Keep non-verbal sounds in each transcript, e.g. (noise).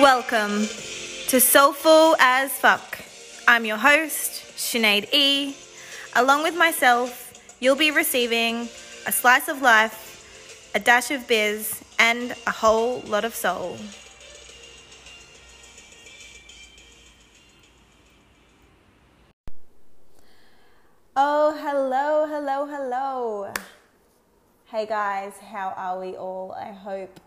Welcome to Soulful as Fuck. I'm your host, Sinead E. Along with myself, you'll be receiving a slice of life, a dash of biz, and a whole lot of soul. Oh, hello, hello, hello. Hey guys, how are we all? I hope,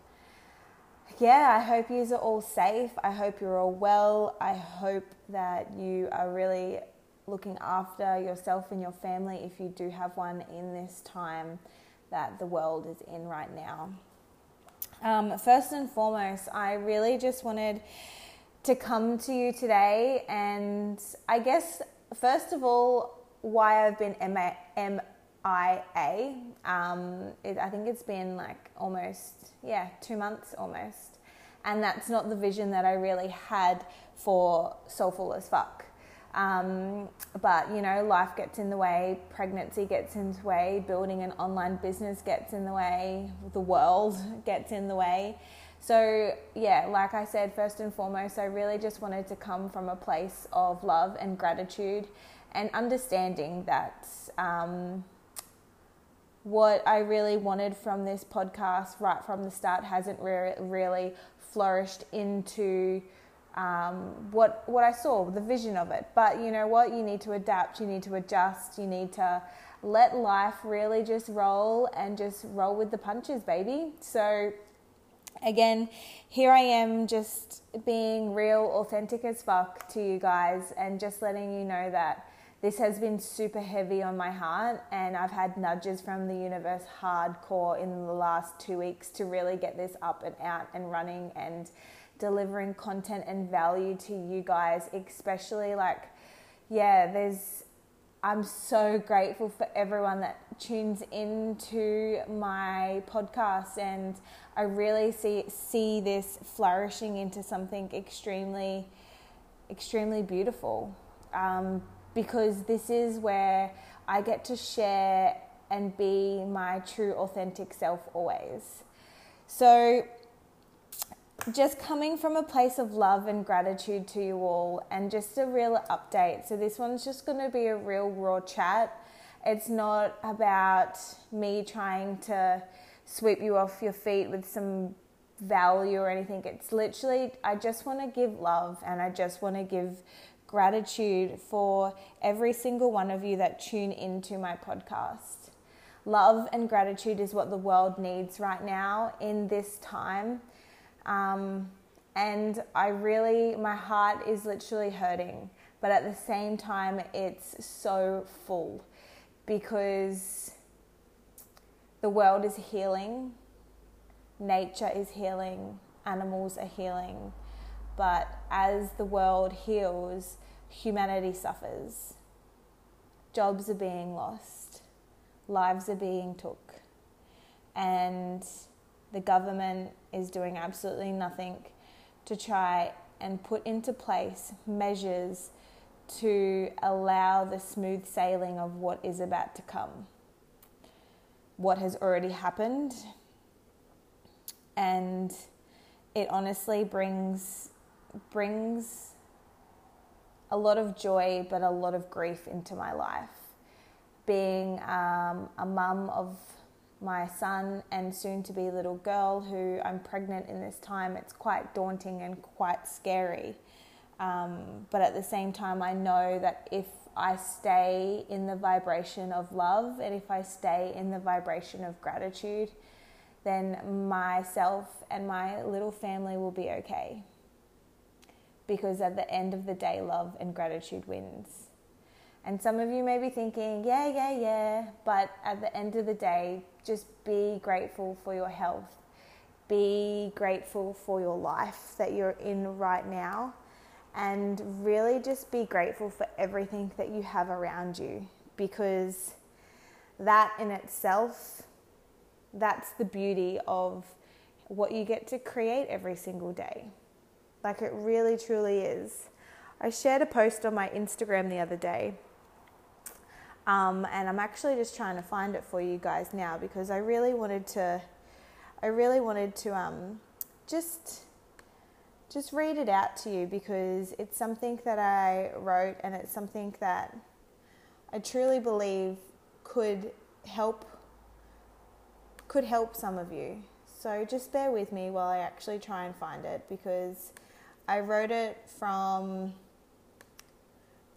yeah, I hope you are all safe. I hope you're all well. I hope that you are really looking after yourself and your family if you do have one in this time that the world is in right now. Um, first and foremost, I really just wanted to come to you today and I guess, first of all, why I've been MIA. Um, it, I think it's been like almost, yeah, two months almost. And that's not the vision that I really had for Soulful as Fuck. Um, but you know, life gets in the way, pregnancy gets in the way, building an online business gets in the way, the world (laughs) gets in the way. So, yeah, like I said, first and foremost, I really just wanted to come from a place of love and gratitude and understanding that um, what I really wanted from this podcast right from the start hasn't re- really flourished into um, what what I saw, the vision of it. But you know what? You need to adapt. You need to adjust. You need to let life really just roll and just roll with the punches, baby. So again, here I am just being real, authentic as fuck to you guys, and just letting you know that this has been super heavy on my heart, and I've had nudges from the universe hardcore in the last two weeks to really get this up and out and running and delivering content and value to you guys, especially like, yeah, there's, I'm so grateful for everyone that tunes into my podcast, and I really see see this flourishing into something extremely, extremely beautiful. Um, because this is where I get to share and be my true authentic self always. So, just coming from a place of love and gratitude to you all, and just a real update. So, this one's just going to be a real raw chat. It's not about me trying to sweep you off your feet with some value or anything. It's literally, I just want to give love and I just want to give gratitude for every single one of you that tune into my podcast. Love and gratitude is what the world needs right now in this time. Um, and I really, my heart is literally hurting, but at the same time, it's so full because the world is healing, nature is healing, animals are healing. But as the world heals, humanity suffers. Jobs are being lost, lives are being took, and the government is doing absolutely nothing to try and put into place measures to allow the smooth sailing of what is about to come. What has already happened, and it honestly brings brings a lot of joy but a lot of grief into my life. Being um, a mum of my son and soon to be little girl who I'm pregnant in this time, it's quite daunting and quite scary. Um, but at the same time, I know that if I stay in the vibration of love and if I stay in the vibration of gratitude, then myself and my little family will be okay because at the end of the day, love and gratitude wins. And some of you may be thinking, yeah, yeah, yeah, but at the end of the day, just be grateful for your health. Be grateful for your life that you're in right now. And really just be grateful for everything that you have around you because that in itself, that's the beauty of what you get to create every single day. Like it really, truly is. I shared a post on my Instagram the other day. Um, and I'm actually just trying to find it for you guys now because I really wanted to, I really wanted to um, just, just read it out to you because it's something that I wrote and it's something that I truly believe could help could help some of you. So just bear with me while I actually try and find it because I wrote it from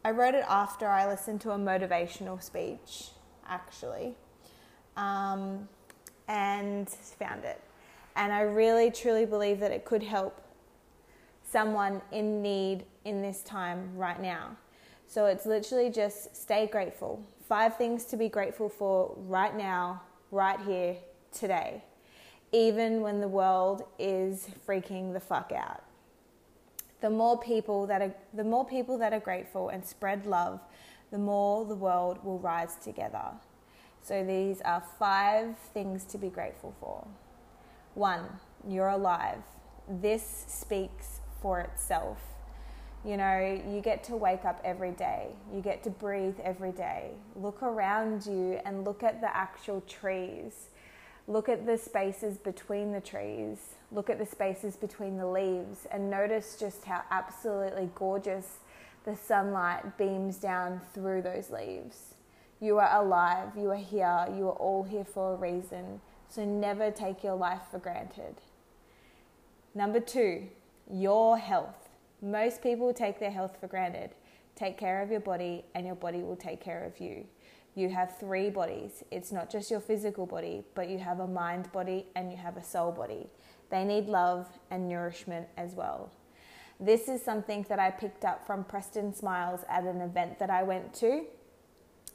I wrote it after I listened to a motivational speech actually. Um, and found it. And I really truly believe that it could help someone in need in this time right now. So it's literally just stay grateful. Five things to be grateful for right now, right here, today, even when the world is freaking the fuck out. The more people that are the more people that are grateful and spread love, the more the world will rise together. So these are five things to be grateful for. One, you're alive. This speaks for itself. You know, you get to wake up every day, you get to breathe every day. Look around you and look at the actual trees. Look at the spaces between the trees. Look at the spaces between the leaves and notice just how absolutely gorgeous the sunlight beams down through those leaves. You are alive, you are here, you are all here for a reason. So never take your life for granted. Number two, your health. Most people take their health for granted. Take care of your body, and your body will take care of you. You have three bodies. It's not just your physical body, but you have a mind body and you have a soul body. They need love and nourishment as well. This is something that I picked up from Preston Smiles at an event that I went to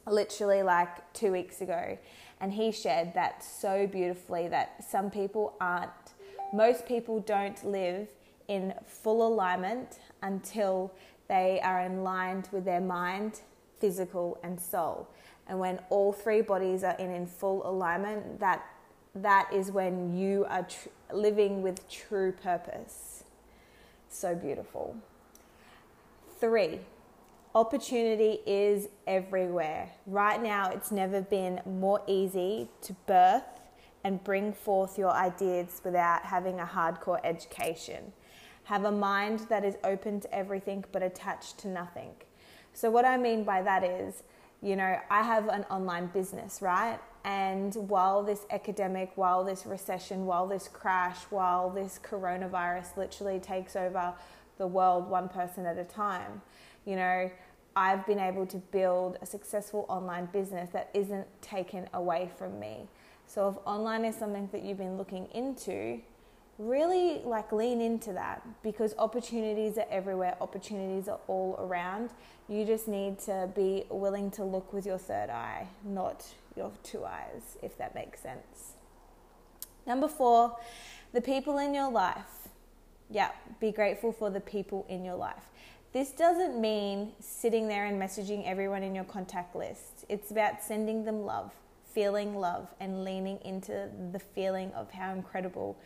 literally like two weeks ago. And he shared that so beautifully that some people aren't, most people don't live in full alignment until they are aligned with their mind, physical, and soul. And when all three bodies are in, in full alignment, that, that is when you are tr- living with true purpose. So beautiful. Three, opportunity is everywhere. Right now, it's never been more easy to birth and bring forth your ideas without having a hardcore education. Have a mind that is open to everything but attached to nothing. So, what I mean by that is, you know, I have an online business, right? And while this epidemic, while this recession, while this crash, while this coronavirus literally takes over the world one person at a time, you know, I've been able to build a successful online business that isn't taken away from me. So if online is something that you've been looking into, really like lean into that because opportunities are everywhere, opportunities are all around. You just need to be willing to look with your third eye, not your two eyes, if that makes sense. Number four, the people in your life. Yeah, be grateful for the people in your life. This doesn't mean sitting there and messaging everyone in your contact list. It's about sending them love, feeling love, and leaning into the feeling of how incredible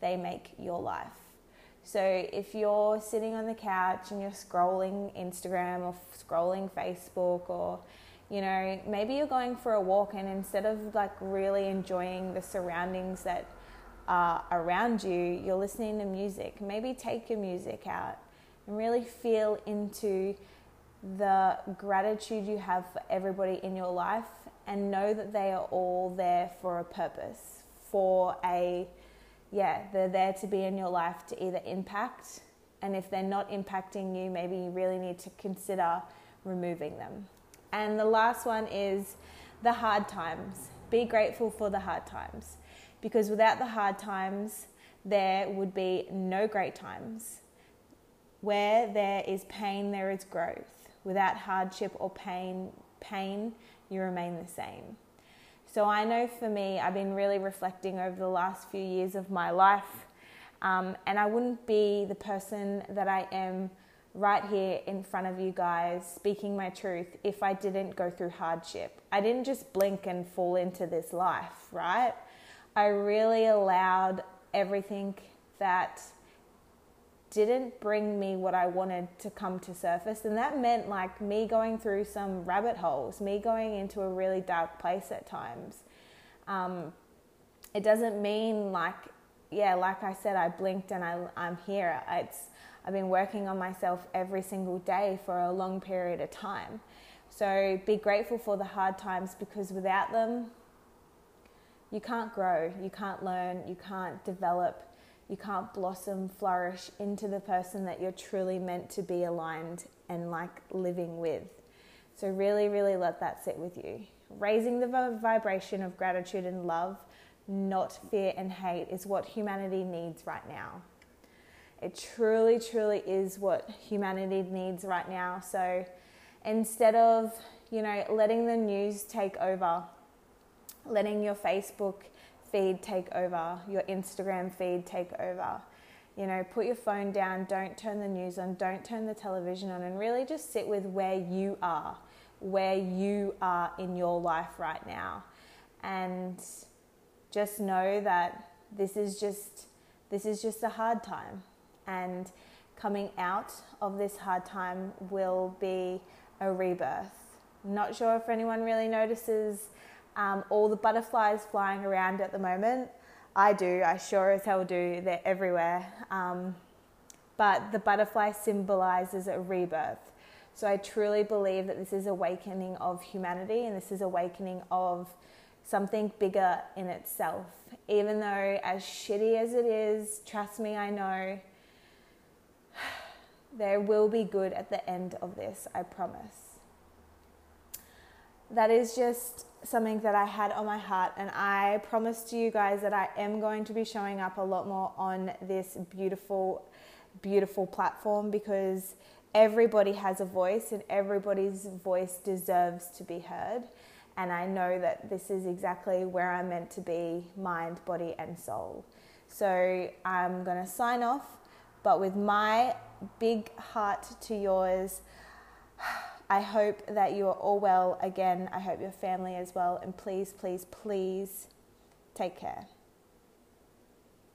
they make your life. So if you're sitting on the couch and you're scrolling Instagram or scrolling Facebook or you know, maybe you're going for a walk and instead of like really enjoying the surroundings that are around you, you're listening to music. Maybe take your music out and really feel into the gratitude you have for everybody in your life and know that they are all there for a purpose, for a, yeah, they're there to be in your life to either impact, and if they're not impacting you, maybe you really need to consider removing them. And the last one is the hard times. Be grateful for the hard times because without the hard times, there would be no great times. Where there is pain, there is growth. Without hardship or pain, pain, you remain the same. So I know for me, I've been really reflecting over the last few years of my life, um, and I wouldn't be the person that I am right here in front of you guys speaking my truth if I didn't go through hardship. I didn't just blink and fall into this life, right? I really allowed everything that didn't bring me what I wanted to come to surface. And that meant like me going through some rabbit holes, me going into a really dark place at times. Um, it doesn't mean like yeah, like I said, I blinked and I, I'm here. It's, I've been working on myself every single day for a long period of time. So be grateful for the hard times because without them, you can't grow, you can't learn, you can't develop, you can't blossom, flourish into the person that you're truly meant to be aligned and like living with. So, really, really let that sit with you. Raising the vibration of gratitude and love, not fear and hate, is what humanity needs right now. It truly, truly is what humanity needs right now. So, instead of, you know, letting the news take over, letting your Facebook feed take over, your Instagram feed take over. You know, put your phone down, don't turn the news on, don't turn the television on, and really just sit with where you are, where you are in your life right now. And just know that this is just this is just a hard time and coming out of this hard time will be a rebirth. Not sure if anyone really notices um, all the butterflies flying around at the moment. I do, I sure as hell do, they're everywhere. Um, but the butterfly symbolizes a rebirth. So I truly believe that this is awakening of humanity and this is awakening of something bigger in itself. Even though, as shitty as it is, trust me, I know (sighs) there will be good at the end of this, I promise that is just something that I had on my heart, and I promised you guys that I am going to be showing up a lot more on this beautiful, beautiful platform because everybody has a voice and everybody's voice deserves to be heard. And I know that this is exactly where I'm meant to be mind, body, and soul. So I'm going to sign off, but with my big heart to yours. I hope that you are all well. Again, I hope your family as well. And please, please, please take care.